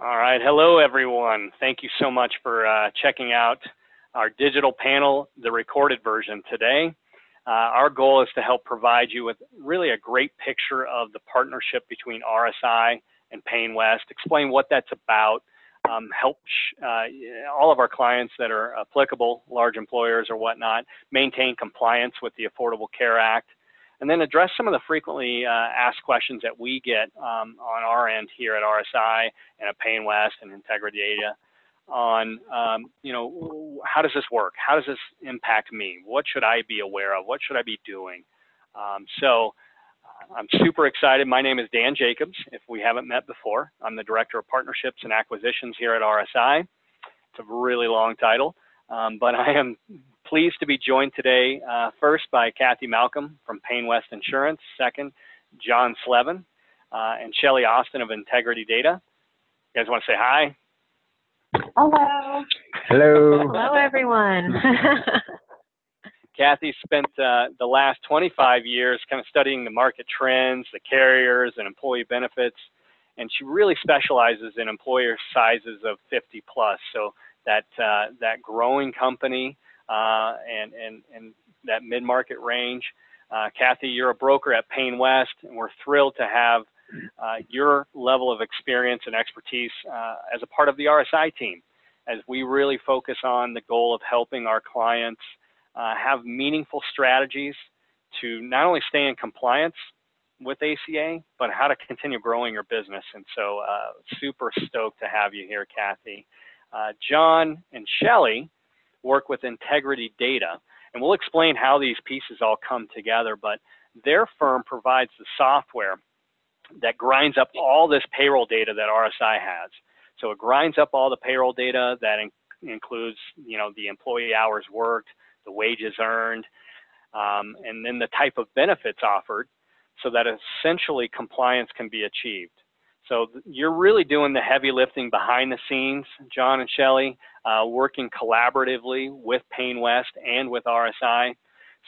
All right. Hello, everyone. Thank you so much for uh, checking out our digital panel, the recorded version today. Uh, our goal is to help provide you with really a great picture of the partnership between RSI and Payne West, explain what that's about, um, help uh, all of our clients that are applicable, large employers or whatnot, maintain compliance with the Affordable Care Act, and then address some of the frequently uh, asked questions that we get um, on our end here at RSI and at Payne West and Integrity Data on, um, you know, how does this work? How does this impact me? What should I be aware of? What should I be doing? Um, so uh, I'm super excited. My name is Dan Jacobs, if we haven't met before. I'm the Director of Partnerships and Acquisitions here at RSI. It's a really long title, um, but I am pleased to be joined today uh, first by Kathy Malcolm from Payne West Insurance, second, John Slevin, uh, and Shelly Austin of Integrity Data. You guys want to say hi? Hello. Hello. Hello, everyone. Kathy spent uh, the last 25 years kind of studying the market trends, the carriers, and employee benefits, and she really specializes in employer sizes of 50 plus. So that uh, that growing company uh, and, and, and that mid-market range. Uh, Kathy, you're a broker at Payne West, and we're thrilled to have uh, your level of experience and expertise uh, as a part of the RSI team as we really focus on the goal of helping our clients uh, have meaningful strategies to not only stay in compliance with ACA, but how to continue growing your business. And so uh, super stoked to have you here, Kathy. Uh, John and Shelly work with Integrity Data. And we'll explain how these pieces all come together, but their firm provides the software that grinds up all this payroll data that RSI has. So it grinds up all the payroll data that in includes, you know, the employee hours worked, the wages earned, um, and then the type of benefits offered so that essentially compliance can be achieved. So you're really doing the heavy lifting behind the scenes, John and Shelly, uh, working collaboratively with Payne West and with RSI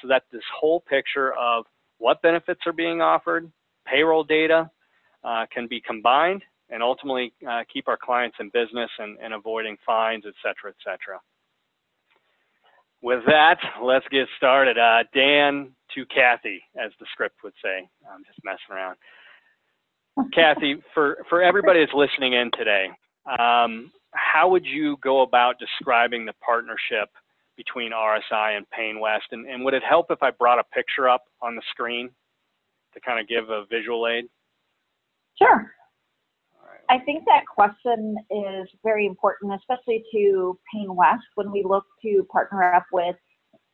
so that this whole picture of what benefits are being offered, payroll data uh, can be combined and ultimately uh, keep our clients in business and, and avoiding fines, et cetera, et cetera. With that, let's get started. Uh, Dan to Kathy, as the script would say. I'm just messing around. Kathy, for, for everybody that's listening in today, um, how would you go about describing the partnership between RSI and Payne West? And, and would it help if I brought a picture up on the screen to kind of give a visual aid? Sure. I think that question is very important, especially to Payne West when we look to partner up with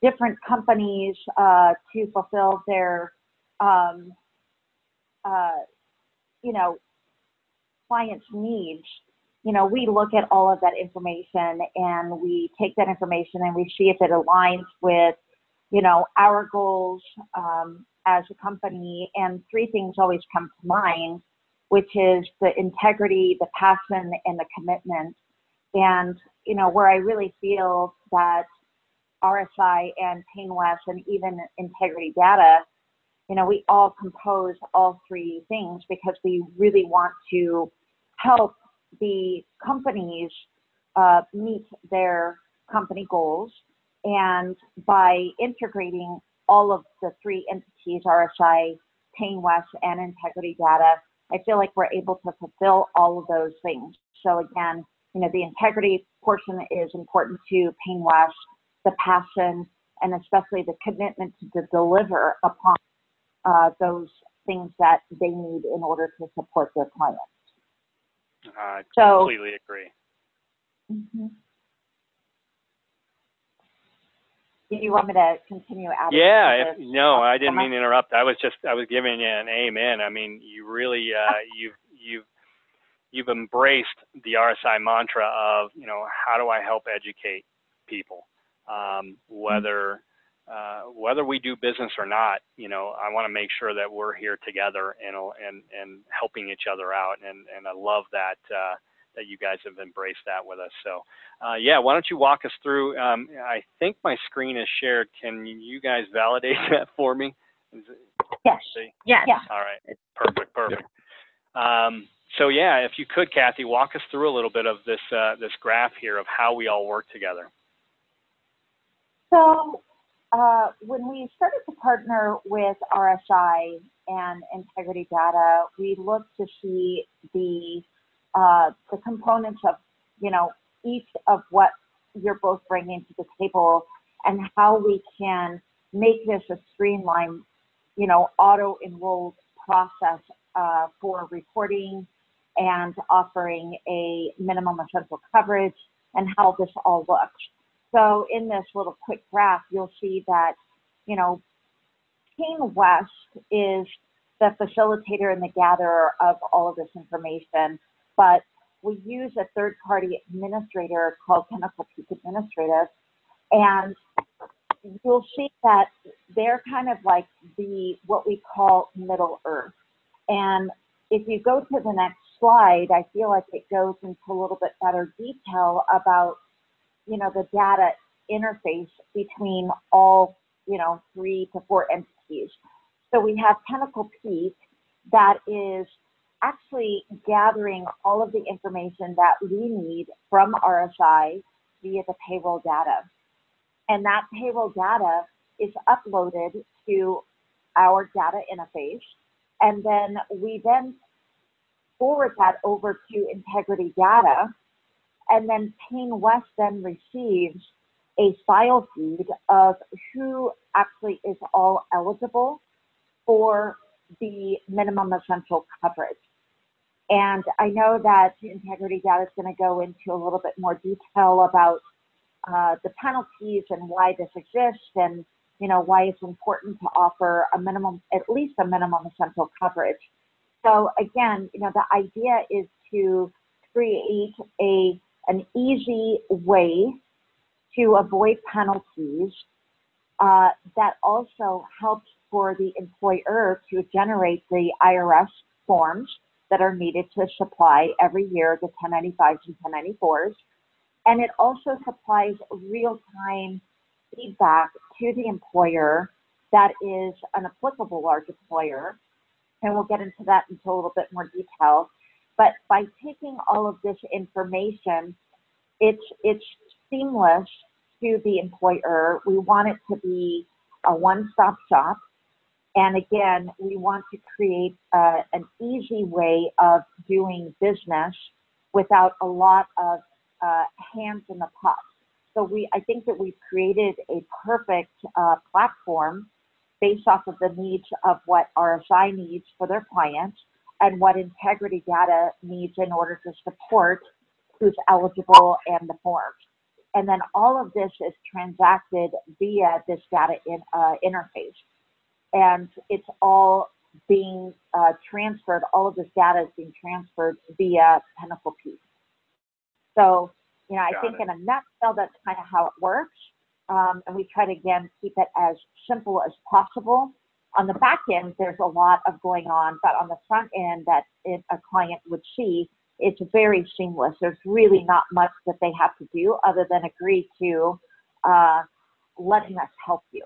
different companies uh, to fulfill their um, uh, you know, clients' needs, you know, we look at all of that information and we take that information and we see if it aligns with, you know, our goals um, as a company. And three things always come to mind, which is the integrity, the passion, and the commitment. And, you know, where I really feel that RSI and Payne West and even Integrity Data you know, we all compose all three things because we really want to help the companies uh, meet their company goals. And by integrating all of the three entities, RSI, Payne West, and Integrity Data, I feel like we're able to fulfill all of those things. So again, you know, the integrity portion is important to Payne West, the passion, and especially the commitment to deliver upon uh, those things that they need in order to support their clients. I so, completely agree. Mm-hmm. Do you want me to continue adding? Yeah, if, no, I didn't mean to interrupt. I was just I was giving you an amen. I mean, you really uh, you've you've you've embraced the RSI mantra of you know how do I help educate people, um, whether uh, whether we do business or not, you know, I want to make sure that we're here together and and and helping each other out. And and I love that uh, that you guys have embraced that with us. So, uh, yeah, why don't you walk us through? Um, I think my screen is shared. Can you guys validate that for me? Yes. Yes. All right. Perfect. Perfect. Um, so yeah, if you could, Kathy, walk us through a little bit of this uh, this graph here of how we all work together. So uh, when we started to partner with RSI and Integrity Data, we looked to see the uh, the components of you know each of what you're both bringing to the table and how we can make this a streamlined, you know, auto enrolled process uh, for reporting and offering a minimum essential coverage and how this all looks. So in this little quick graph, you'll see that, you know, Payne West is the facilitator and the gatherer of all of this information, but we use a third party administrator called Pinnacle Peak Administrative. And you'll see that they're kind of like the what we call middle earth. And if you go to the next slide, I feel like it goes into a little bit better detail about, you know, the data interface between all, you know, three to four entities. So we have Pinnacle Peak that is actually gathering all of the information that we need from RSI via the payroll data. And that payroll data is uploaded to our data interface. And then we then forward that over to integrity data. And then Payne West then receives a file feed of who actually is all eligible for the minimum essential coverage. And I know that integrity data is going to go into a little bit more detail about uh, the penalties and why this exists and you know why it's important to offer a minimum at least a minimum essential coverage so again you know the idea is to create a an easy way to avoid penalties uh, that also helps for the employer to generate the IRS forms that are needed to supply every year the 1095s and 1094s and it also supplies real-time feedback to the employer that is an applicable large employer. And we'll get into that into a little bit more detail. But by taking all of this information, it's, it's seamless to the employer. We want it to be a one-stop shop. And again, we want to create uh, an easy way of doing business without a lot of uh, hands in the pot. So we, I think that we've created a perfect uh, platform based off of the needs of what RSI needs for their clients and what integrity data needs in order to support who's eligible and the forms. And then all of this is transacted via this data in, uh, interface. And it's all being uh, transferred, all of this data is being transferred via Pinnacle Peak. So, you know, I think it. in a nutshell, that's kind of how it works. Um, and we try to, again, keep it as simple as possible. On the back end, there's a lot of going on, but on the front end that it, a client would see, it's very seamless. There's really not much that they have to do other than agree to uh, letting us help you.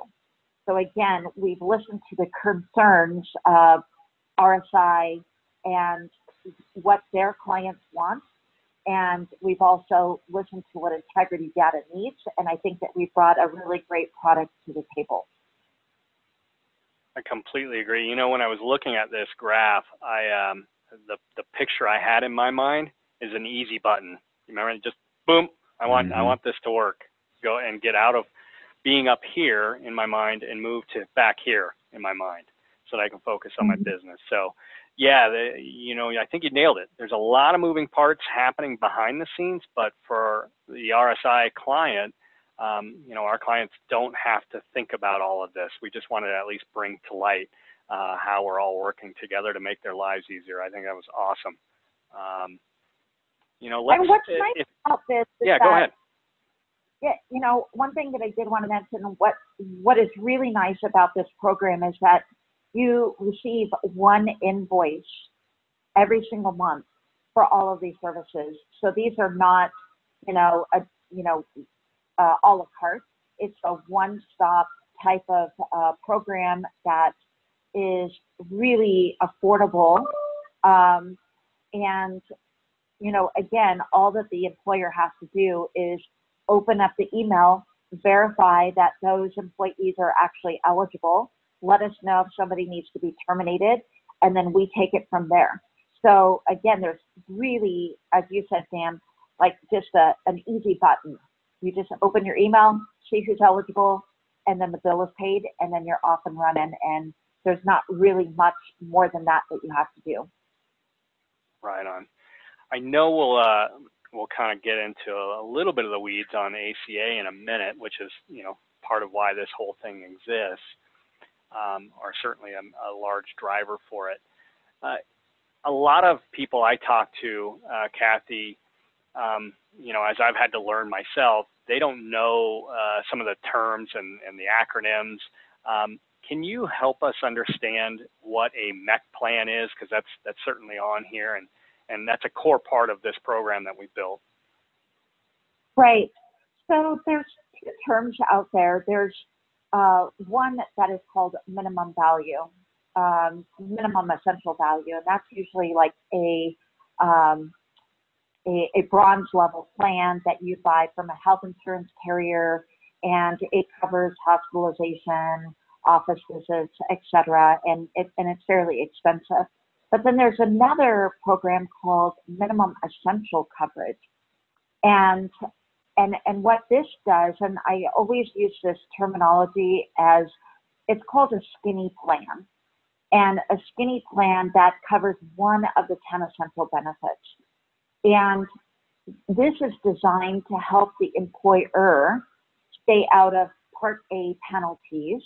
So again, we've listened to the concerns of RSI and what their clients want and we've also listened to what integrity data needs. And I think that we've brought a really great product to the table. I completely agree. You know, when I was looking at this graph, I um, the the picture I had in my mind is an easy button. You remember, just boom. I want mm-hmm. I want this to work. Go and get out of being up here in my mind and move to back here in my mind, so that I can focus on mm-hmm. my business. So yeah, the, you know, I think you nailed it. There's a lot of moving parts happening behind the scenes, but for the RSI client, um, you know, our clients don't have to think about all of this. We just wanted to at least bring to light uh, how we're all working together to make their lives easier. I think that was awesome. Um, you know, let's. And what's nice if, about this? yeah, go ahead. Yeah, you know, one thing that I did want to mention, what what is really nice about this program is that you receive one invoice every single month for all of these services. So these are not, you know, a, you know, uh, a la carte. It's a one-stop type of uh, program that is really affordable. Um, and, you know, again, all that the employer has to do is open up the email, verify that those employees are actually eligible, let us know if somebody needs to be terminated, and then we take it from there. So again, there's really, as you said, Sam, like just a, an easy button. You just open your email, see who's eligible, and then the bill is paid, and then you're off and running. And there's not really much more than that that you have to do. Right on. I know we'll uh, we'll kind of get into a little bit of the weeds on ACA in a minute, which is you know part of why this whole thing exists, um, or certainly a, a, large driver for it. Uh, a lot of people I talk to, uh, Kathy, um, you know, as I've had to learn myself, they don't know uh, some of the terms and, and the acronyms. Um, can you help us understand what a MEC plan is? Because that's that's certainly on here, and and that's a core part of this program that we built. Right. So there's two terms out there. There's uh, one that is called minimum value, um, minimum essential value, and that's usually like a, um, a, a bronze level plan that you buy from a health insurance carrier, and it covers hospitalization, office visits, etc., and it, and it's fairly expensive. But then there's another program called minimum essential coverage, and and and what this does, and I always use this terminology as it's called a skinny plan and a skinny plan that covers one of the 10 essential benefits. And this is designed to help the employer stay out of Part A penalties.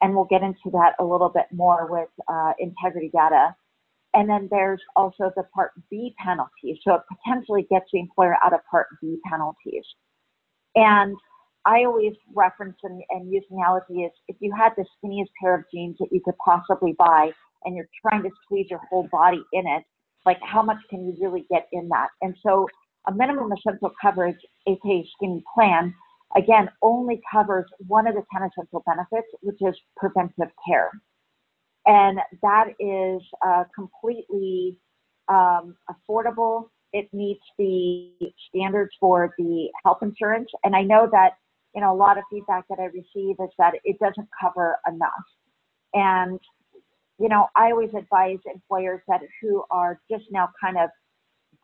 And we'll get into that a little bit more with uh, integrity data. And then there's also the Part B penalties. So it potentially gets the employer out of Part B penalties. And I always reference and, and use analogy is if you had the skinniest pair of jeans that you could possibly buy and you're trying to squeeze your whole body in it, like how much can you really get in that? And so a minimum essential coverage, aka skinny plan, again, only covers one of the 10 essential benefits, which is preventive care. And that is uh, completely um, affordable. It meets the standards for the health insurance. And I know that you know, a lot of feedback that I receive is that it doesn't cover enough. And, you know, I always advise employers that who are just now kind of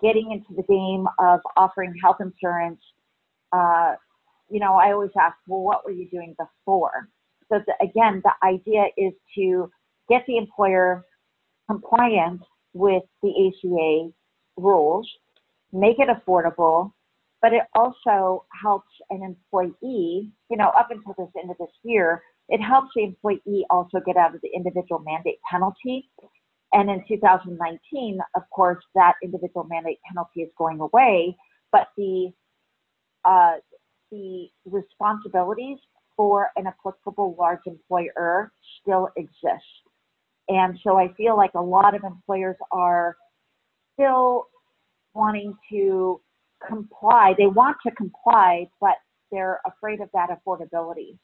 getting into the game of offering health insurance, uh, you know, I always ask, well, what were you doing before? So the, again, the idea is to get the employer compliant with the ACA rules, make it affordable, but it also helps an employee, you know, up until this end of this year, it helps the employee also get out of the individual mandate penalty. And in 2019, of course, that individual mandate penalty is going away, but the uh, the responsibilities for an applicable large employer still exist. And so I feel like a lot of employers are still wanting to comply. They want to comply, but they're afraid of that affordability.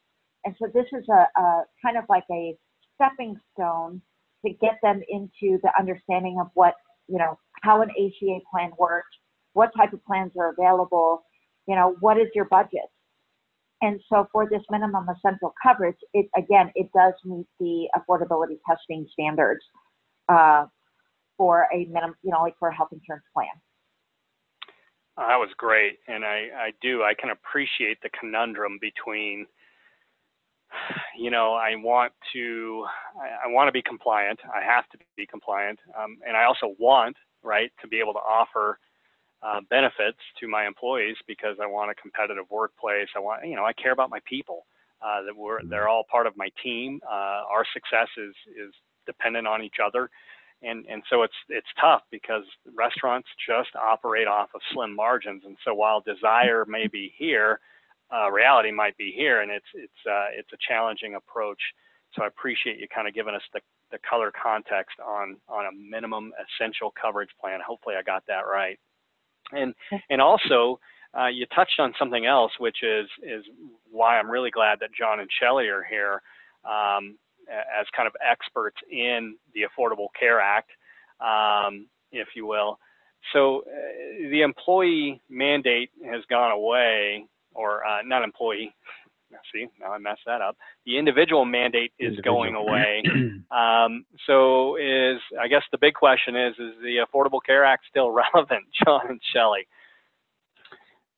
And so this is a, a kind of like a stepping stone to get them into the understanding of what, you know, how an ACA plan works, what type of plans are available, you know, what is your budget? And so for this minimum essential coverage, it again, it does meet the affordability testing standards uh, for a minimum, you know, like for a health insurance plan. That was great, and I, I do I can appreciate the conundrum between, you know, I want to I, I want to be compliant, I have to be compliant, um, and I also want right to be able to offer uh, benefits to my employees because I want a competitive workplace. I want you know I care about my people. Uh, that we're they're all part of my team. Uh, our success is is dependent on each other and and so it's it's tough because restaurants just operate off of slim margins and so while desire may be here uh, reality might be here and it's it's uh, it's a challenging approach so I appreciate you kind of giving us the, the color context on on a minimum essential coverage plan hopefully I got that right and and also uh, you touched on something else which is is why I'm really glad that John and Shelley are here um, as kind of experts in the Affordable Care Act. Um, if you will. So uh, the employee mandate has gone away, or uh, not employee. See, now I messed that up. The individual mandate is individual. going away. um, so is I guess the big question is: Is the Affordable Care Act still relevant, John and Shelley?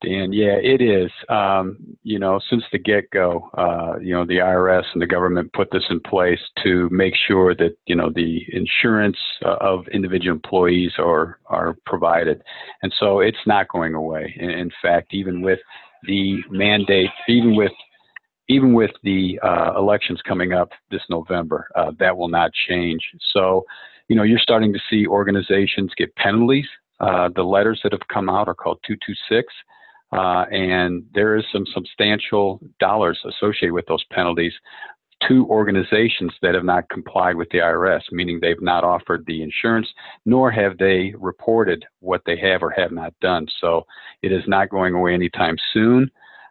Dan, yeah, it is. Um, you know, since the get-go, uh, you know, the IRS and the government put this in place to make sure that you know the insurance uh, of individual employees are are provided, and so it's not going away. In, in fact, even with the mandate, even with even with the uh, elections coming up this November, uh, that will not change. So, you know, you're starting to see organizations get penalties. Uh, the letters that have come out are called 226. Uh, and there is some substantial dollars associated with those penalties to organizations that have not complied with the IRS, meaning they've not offered the insurance, nor have they reported what they have or have not done. So it is not going away anytime soon.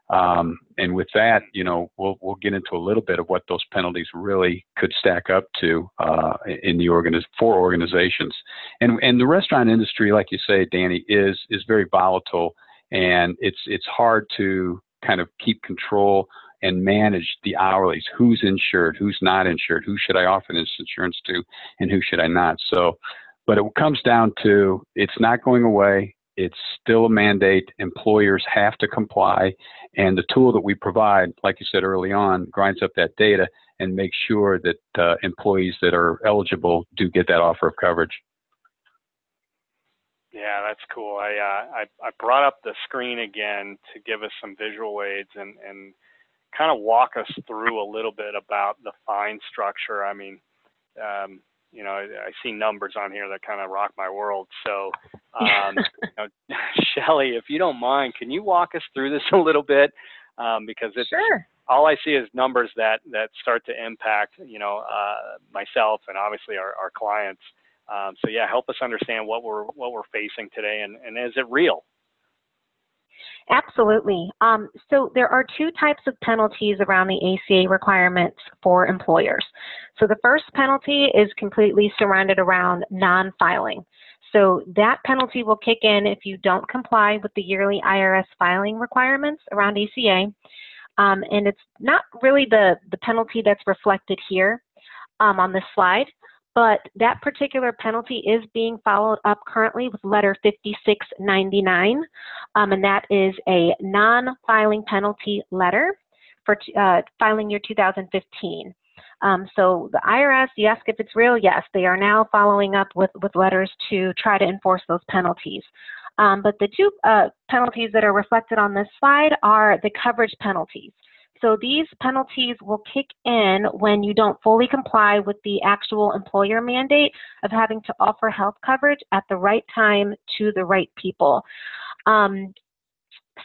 Um, and with that, you know, we'll we'll get into a little bit of what those penalties really could stack up to uh, in the organiz- for organizations. And and the restaurant industry, like you say, Danny, is is very volatile and it's it's hard to kind of keep control and manage the hourlies. Who's insured? Who's not insured? Who should I offer this insurance to, and who should I not? So, but it comes down to it's not going away. It's still a mandate. Employers have to comply, and the tool that we provide, like you said early on, grinds up that data and makes sure that uh, employees that are eligible do get that offer of coverage. Yeah, that's cool. I, uh, I I brought up the screen again to give us some visual aids and and kind of walk us through a little bit about the fine structure. I mean, um, you know, I, I see numbers on here that kind of rock my world. So, um, you know, Shelley, if you don't mind, can you walk us through this a little bit? Um, because it's sure. all I see is numbers that that start to impact, you know, uh, myself and obviously our, our clients. Um, so yeah, help us understand what we're what we're facing today, and, and is it real? Absolutely. Um, so there are two types of penalties around the ACA requirements for employers. So the first penalty is completely surrounded around non-filing. So that penalty will kick in if you don't comply with the yearly IRS filing requirements around ACA. Um, and it's not really the, the penalty that's reflected here um, on this slide but that particular penalty is being followed up currently with letter 5699, um, and that is a non-filing penalty letter for uh, filing year 2015. Um, so the IRS, yes, if it's real, yes, they are now following up with, with letters to try to enforce those penalties. Um, but the two uh, penalties that are reflected on this slide are the coverage penalties. So these penalties will kick in when you don't fully comply with the actual employer mandate of having to offer health coverage at the right time to the right people. Um,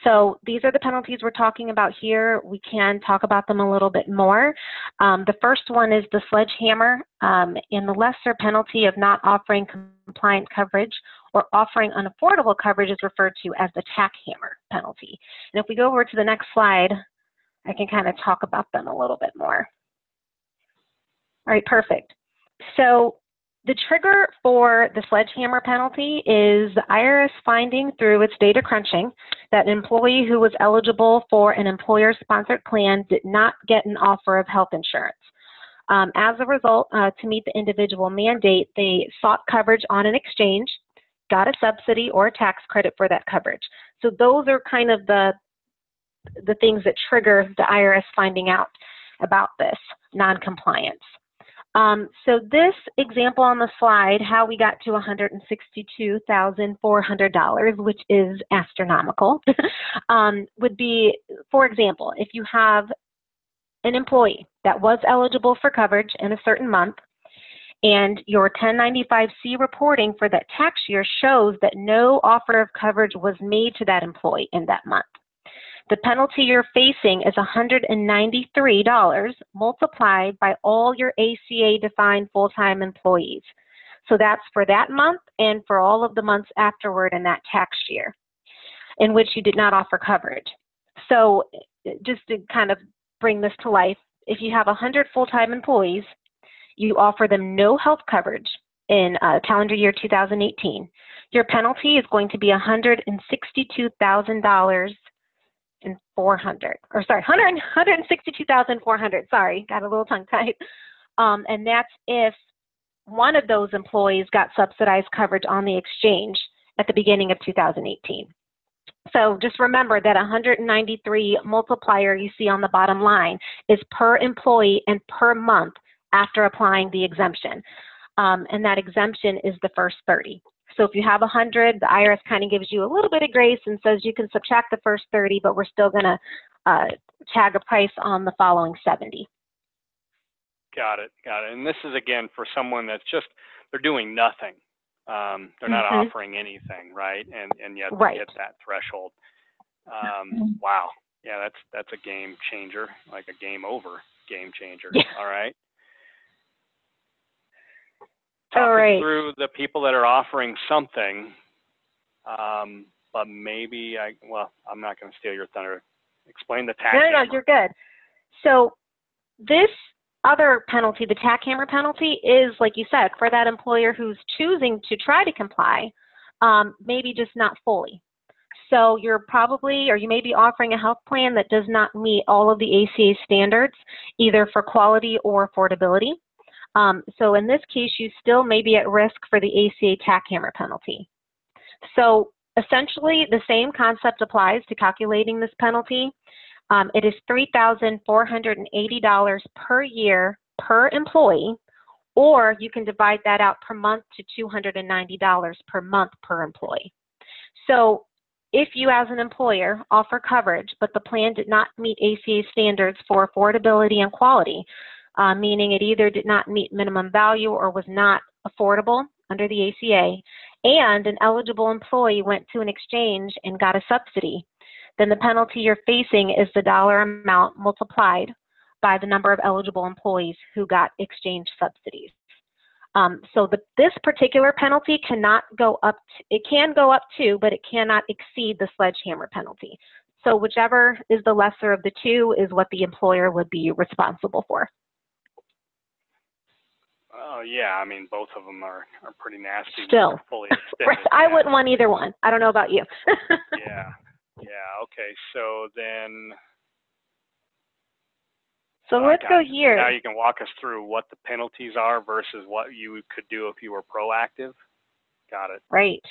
so these are the penalties we're talking about here. We can talk about them a little bit more. Um, the first one is the sledgehammer um, and the lesser penalty of not offering compliant coverage or offering unaffordable coverage is referred to as the tack hammer penalty. And if we go over to the next slide, I can kind of talk about them a little bit more. All right, perfect. So the trigger for the sledgehammer penalty is the IRS finding through its data crunching that an employee who was eligible for an employer-sponsored plan did not get an offer of health insurance. Um, as a result, uh, to meet the individual mandate, they sought coverage on an exchange, got a subsidy or a tax credit for that coverage. So those are kind of the the things that trigger the IRS finding out about this noncompliance. Um, so this example on the slide, how we got to $162,400, which is astronomical, um, would be, for example, if you have an employee that was eligible for coverage in a certain month, and your 1095-C reporting for that tax year shows that no offer of coverage was made to that employee in that month. The penalty you're facing is $193 multiplied by all your ACA defined full-time employees. So that's for that month and for all of the months afterward in that tax year in which you did not offer coverage. So just to kind of bring this to life, if you have 100 full-time employees, you offer them no health coverage in uh, calendar year 2018, your penalty is going to be $162,000 and 400, or sorry, 100, 162,400. Sorry, got a little tongue tied. Um, and that's if one of those employees got subsidized coverage on the exchange at the beginning of 2018. So just remember that 193 multiplier you see on the bottom line is per employee and per month after applying the exemption. Um, and that exemption is the first 30. So if you have 100, the IRS kind of gives you a little bit of grace and says you can subtract the first 30, but we're still going to uh, tag a price on the following 70. Got it, got it. And this is again for someone that's just they're doing nothing. Um, they're not Mhm. offering anything, right? And and yet Right. they hit that threshold. Mm-hmm. Um, wow, yeah, that's that's a game changer, like a game over game changer. Yeah. All right. All Talk us right. Through the people that are offering something, um, but maybe I well, I'm not going to steal your thunder. Explain the tax. No, no, no, you're good. So this other penalty, the tack hammer penalty, is like you said, for that employer who's choosing to try to comply, um, maybe just not fully. So you're probably, or you may be offering a health plan that does not meet all of the ACA standards, either for quality or affordability. Um, so in this case, you still may be at risk for the ACA tack hammer penalty. So essentially, the same concept applies to calculating this penalty. Um, it is $3,480 per year per employee, or you can divide that out per month to $290 per month per employee. So if you as an employer offer coverage, but the plan did not meet ACA standards for affordability and quality, uh, meaning it either did not meet minimum value or was not affordable under the ACA, and an eligible employee went to an exchange and got a subsidy, then the penalty you're facing is the dollar amount multiplied by the number of eligible employees who got exchange subsidies. Um, so the, this particular penalty cannot go up, to, it can go up to, but it cannot exceed the sledgehammer penalty. So whichever is the lesser of the two is what the employer would be responsible for. Oh yeah, I mean both of them are are pretty nasty. Still. fully extended. I wouldn't want either one. I don't know about you. yeah, yeah. Okay, so then so let's go here. Now you can walk us through what the penalties are versus what you could do if you were proactive. Got it. Right.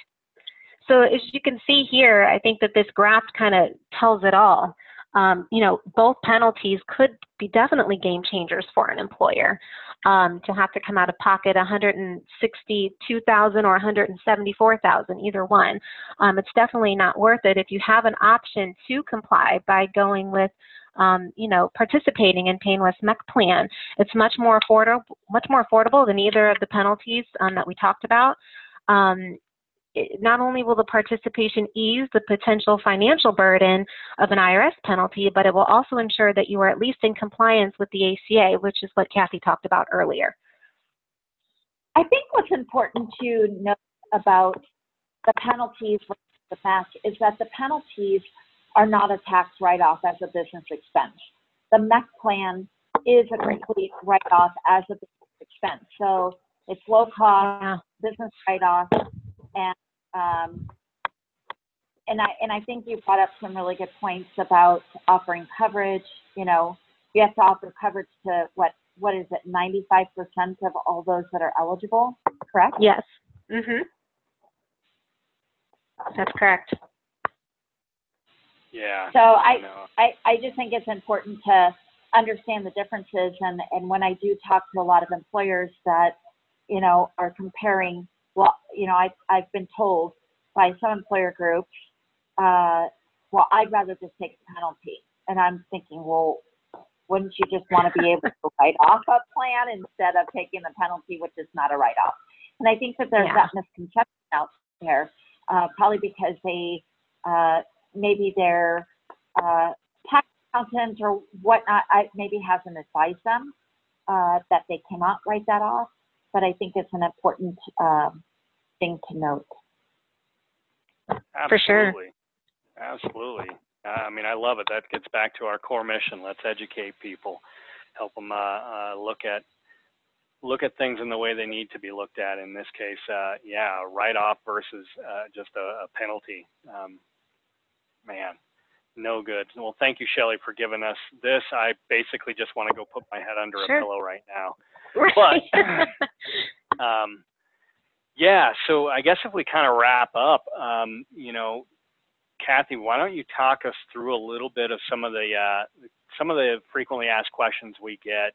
So as you can see here, I think that this graph kind of tells it all. Um, you know, both penalties could be definitely game changers for an employer. Um, to have to come out of pocket 162,000 or 174,000, either one. Um, it's definitely not worth it if you have an option to comply by going with um, you know, participating in Payne West's MEC plan. It's much more affordable, much more affordable than either of the penalties um, that we talked about. Um, it, not only will the participation ease the potential financial burden of an IRS penalty, but it will also ensure that you are at least in compliance with the ACA, which is what Kathy talked about earlier. I think what's important to note about the penalties the match is that the penalties are not a tax write-off as a business expense. The MEC plan is a complete write-off as a business expense. So it's low cost, business write-off, and um, and I and I think you brought up some really good points about offering coverage. You know, you have to offer coverage to what what is it, 95% of all those that are eligible, correct? Yes. Mhm. That's correct. Yeah. So I, know. I, I just think it's important to understand the differences and, and when I do talk to a lot of employers that, you know, are comparing, well, you know, I, I've been told by some employer groups, uh, well, I'd rather just take the penalty. And I'm thinking, well, wouldn't you just want to be able to write off a plan instead of taking the penalty, which is not a write-off? And I think that there's Yeah. that misconception out there, uh, probably because they, uh, maybe their uh, tax accountant or whatnot I, maybe hasn't advised them uh, that they cannot write that off. But I think it's an important um, thing to note. For sure. Absolutely. Absolutely. Uh, I mean, I love it. That gets back to our core mission. Let's educate people, help them uh, uh, look at look at things in the way they need to be looked at. In this case, uh, yeah, write-off versus uh, just a, a penalty. Um, man, no good. Well, thank you, Shelly, for giving us this. I basically just want to go put my head under Sure. a pillow right now. Right. But um, yeah, so I guess if we kind of wrap up, um, you know, Kathy, why don't you talk us through a little bit of some of the uh, some of the frequently asked questions we get.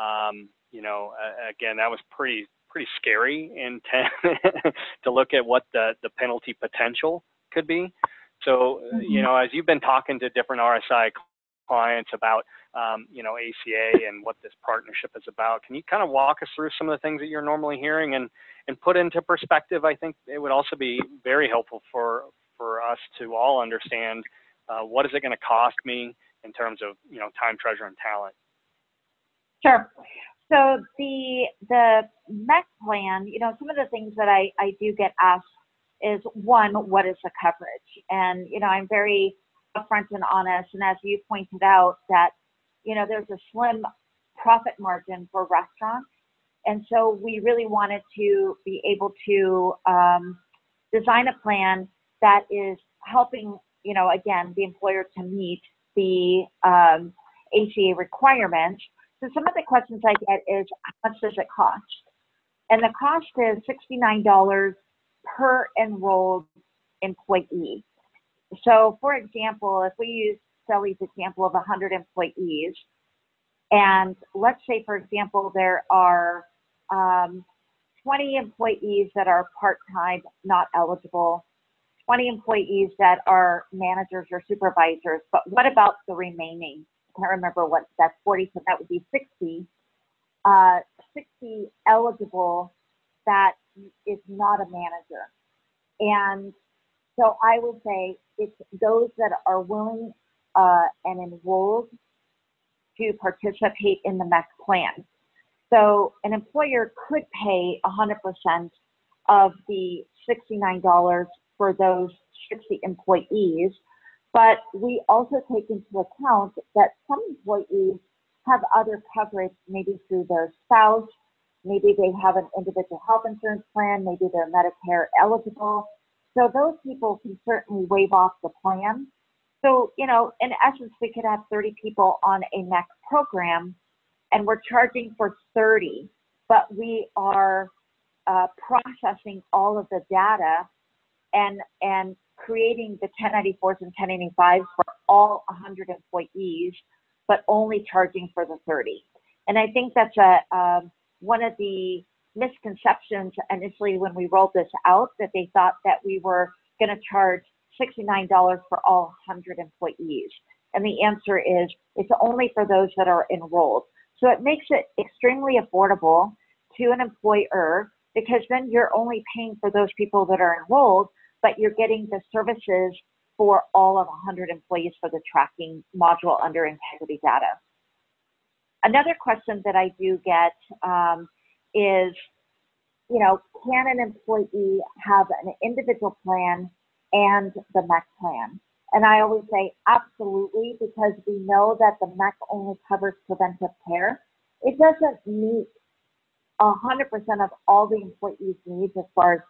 Um, you know, uh, again, that was pretty pretty scary and to look at what the the penalty potential could be. So, uh, you Mhm. know, as you've been talking to different RSI clients about, um, you know, ACA and what this partnership is about, can you kind of walk us through some of the things that you're normally hearing and and put into perspective? I think it would also be very helpful for for us to all understand uh, what is it going to cost me in terms of, you know, time, treasure, and talent. Sure. So the the MEC plan, you know, some of the things that I, I do get asked is one, what is the coverage? And, you know, I'm very upfront and honest. And as you pointed out that, you know, there's a slim profit margin for restaurants. And so we really wanted to be able to um, design a plan that is helping, you know, again, the employer to meet the um, ACA requirements. So some of the questions I get is, how much does it cost? And the cost is $69 per enrolled employee. So for example, if we use Sally's example of 100 employees, and let's say, for example, there are um, 20 employees that are part-time, not eligible, 20 employees that are managers or supervisors, but what about the remaining? I can't remember what that's 40, so that would be 60. Uh, 60 eligible that is not a manager. And so I would say it's those that are willing uh, and enrolled to participate in the MEC plan. So an employer could pay 100% of the $69 for those 60 employees, but we also take into account that some employees have other coverage, maybe through their spouse, maybe they have an individual health insurance plan, maybe they're Medicare eligible. So those people can certainly waive off the plan. So, you know, in essence, we could have 30 people on a MEC program and we're charging for 30, but we are uh, processing all of the data and, and creating the 1094s and 1085s for all 100 employees, but only charging for the 30. And I think that's a, um, one of the misconceptions initially when we rolled this out that they thought that we were going to charge $69 for all 100 employees. And the answer is it's only for those that are enrolled. So it makes it extremely affordable to an employer because then you're only paying for those people that are enrolled, but you're getting the services for all of 100 employees for the tracking module under integrity data. Another question that I do get um, is, you know, can an employee have an individual plan and the MEC plan? And I always say absolutely because we know that the MEC only covers preventive care. It doesn't meet 100% of all the employees' needs as far as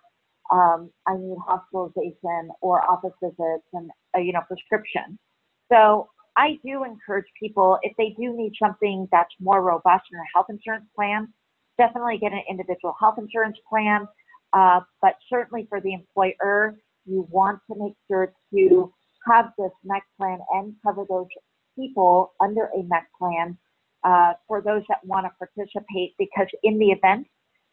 um, I need hospitalization or office visits and uh, you know prescription. So I do encourage people if they do need something that's more robust in a health insurance plan, definitely get an individual health insurance plan. Uh, but certainly for the employer, you want to make sure to have this MEC plan and cover those people under a MEC plan uh, for those that want to participate because in the event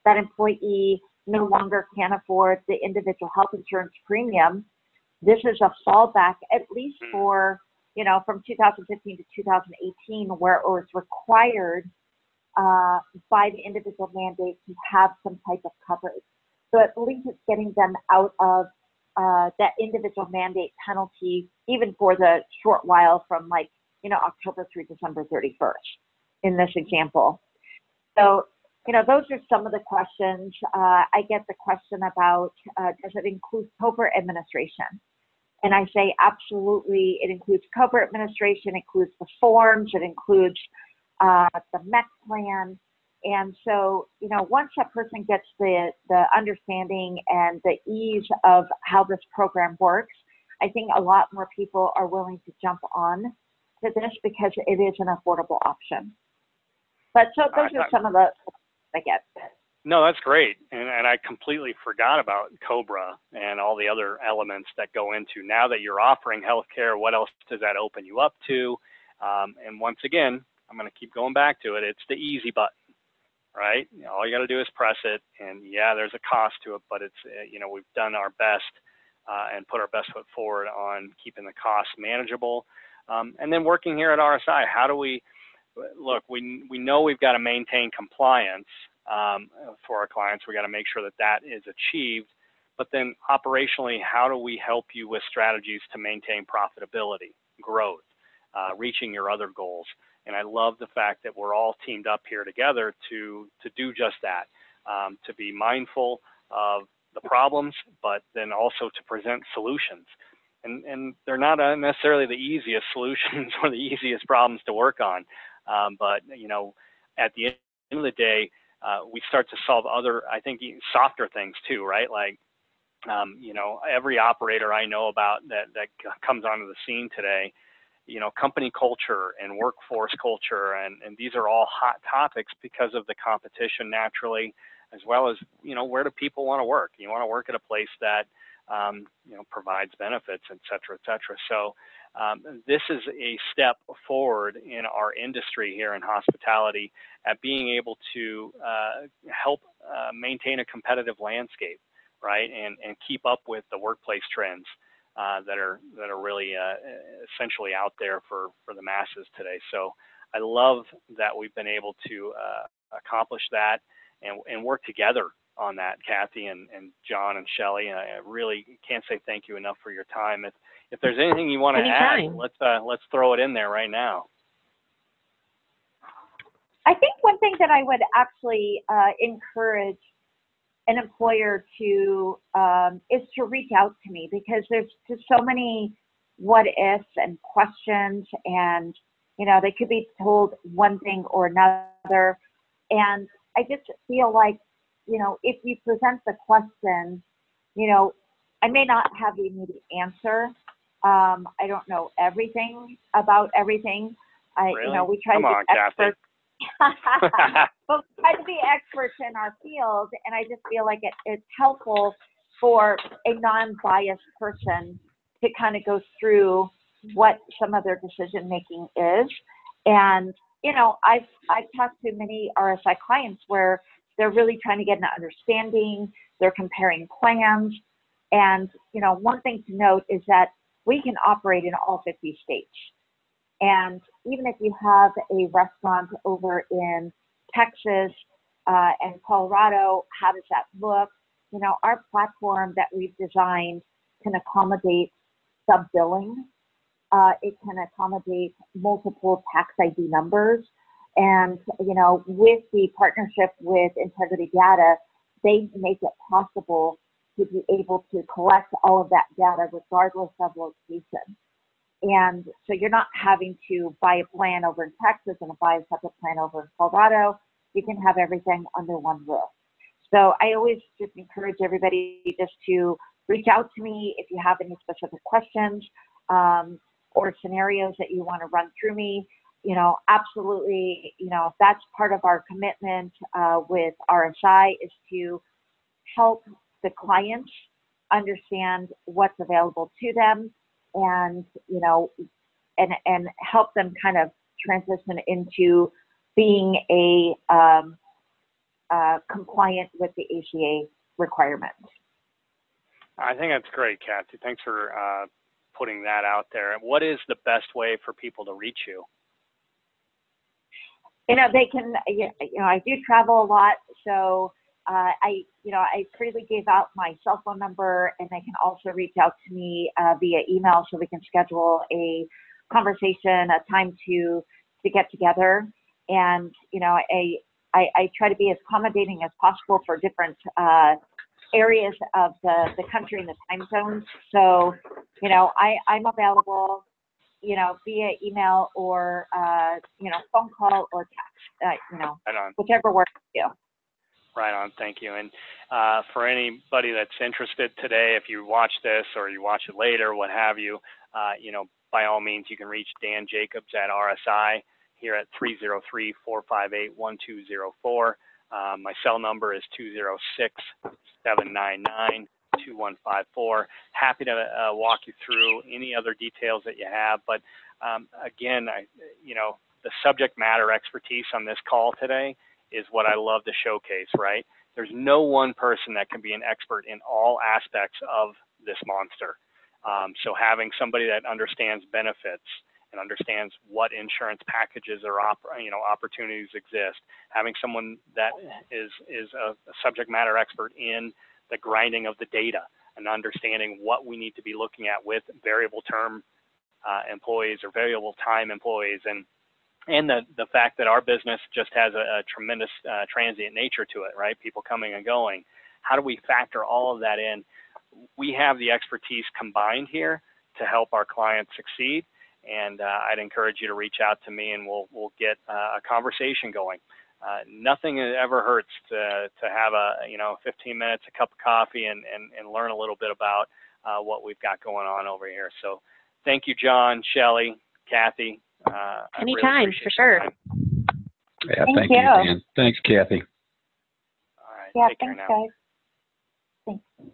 that employee no longer can afford the individual health insurance premium, this is a fallback at least for, you know, from 2015 to 2018 where it was required uh, by the individual mandate to have some type of coverage. So at least it's getting them out of uh, that individual mandate penalty, even for the short while from like, you know, October through December 31st in this example. So, you know, those are some of the questions. Uh, I get the question about, uh, does it include COBRA administration? And I say, absolutely, it includes COBRA administration, it includes the forms, it includes uh, the MEC plan, and so, you know, once that person gets the, the understanding and the ease of how this program works, I think a lot more people are willing to jump on to this because it is an affordable option. But so those are some of the I get. No, that's great. And, and I completely forgot about Cobra and all the other elements that go into now that you're offering healthcare, what else does that open you up to? Um, and once again, I'm going to keep going back to it. It's the easy button right? You know, all you got to do is press it, and yeah, there's a cost to it, but it's uh, you know we've done our best uh, and put our best foot forward on keeping the costs manageable, um, and then working here at RSI. How do we look? We we know we've got to maintain compliance um, for our clients. We got to make sure that that is achieved. But then operationally, how do we help you with strategies to maintain profitability, growth, uh, reaching your other goals? And I love the fact that we're all teamed up here together to to do just that, um, to be mindful of the problems, but then also to present solutions. And and they're not uh, necessarily the easiest solutions or the easiest problems to work on, um, but you know, at the end of the day, uh, we start to solve other, I think, softer things too, right? Like um, you know, every operator I know about that that comes onto the scene today you know, company culture and workforce culture, and, and these are all hot topics because of the competition naturally, as well as, you know, where do people want to work? You want to work at a place that, um, you know, provides benefits, et cetera, et cetera. So um, this is a step forward in our industry here in hospitality at being able to uh, help uh, maintain a competitive landscape, right, and, and keep up with the workplace trends. Uh, that are that are really uh, essentially out there for for the masses today. So I love that we've been able to uh, accomplish that and and work together on that, Kathy and, and John and Shelly. I really can't say thank you enough for your time. If if there's anything you want to add, let's uh, let's throw it in there right now. I think one thing that I would actually uh, encourage an employer to um, is to reach out to me because there's just so many what ifs and questions and you know they could be told one thing or another. And i just feel like you know if you present the question you know i may not have the immediate answer. Um, i don't know everything about everything. I really? you know we try Come to on, be experts but we try to be experts in our field, and I just feel like it, it's helpful for a non-biased person to kind of go through what some of their decision making is. And you know, I've I've talked to many RSI clients where they're really trying to get an understanding. They're comparing plans, and you know, one thing to note is that we can operate in all 50 states. And even if you have a restaurant over in Texas uh, and Colorado, how does that look? You know, our platform that we've designed can accommodate sub billing. Uh, it can accommodate multiple tax ID numbers. And, you know, with the partnership with Integrity Data, they make it possible to be able to collect all of that data regardless of location. And so you're not having to buy a plan over in Texas and buy a separate plan over in Colorado. You can have everything under one roof. So I always just encourage everybody just to reach out to me if you have any specific questions um, or scenarios that you want to run through me. You know, absolutely, you know, that's part of our commitment uh, with RSI is to help the clients understand what's available to them and you know and and help them kind of transition into being a um, uh, compliant with the ACA requirements. I think that's great, Kathy. Thanks for uh, putting that out there. What is the best way for people to reach you? You know, they can, you know, I do travel a lot, so uh, I, you know, I freely gave out my cell phone number, and they can also reach out to me uh, via email, so we can schedule a conversation, a time to to get together. And you know, I I, I try to be as accommodating as possible for different uh, areas of the the country and the time zones. So, you know, I I'm available you know, via email or, uh, you know, phone call or text, uh, you know, Right whichever works for you. Right on. Thank you. And uh, for anybody that's interested today, if you watch this or you watch it later, what have you, uh, you know, by all means, you can reach Dan Jacobs at RSI here at 303-458-1204. Um, my cell number is 206-799-2154. Happy to uh, walk you through any other details that you have. But um, again, I, you know, the subject matter expertise on this call today is what I love to showcase, right? There's no one person that can be an expert in all aspects of this monster. Um, so having somebody that understands benefits and understands what insurance packages or op- you know opportunities exist, having someone that is is a, subject matter expert in the grinding of the data and understanding what we need to be looking at with variable term uh, employees or variable time employees and and the, the fact that our business just has a, a tremendous uh, transient nature to it, right? People coming and going. How do we factor all of that in? We have the expertise combined here to help our clients succeed. And uh, I'd encourage you to reach out to me and we'll, we'll get uh, a conversation going. Uh, nothing ever hurts to, to have a, you know, 15 minutes, a cup of coffee and, and, and learn a little bit about uh, what we've got going on over here. So thank you, John, Shelley, Kathy, uh, I really Anytime, appreciate for your sure. time. Yeah, Thank thank you, you. Dan. Thanks, Kathy. All right. Yeah, take care thanks, now. guys. Thanks.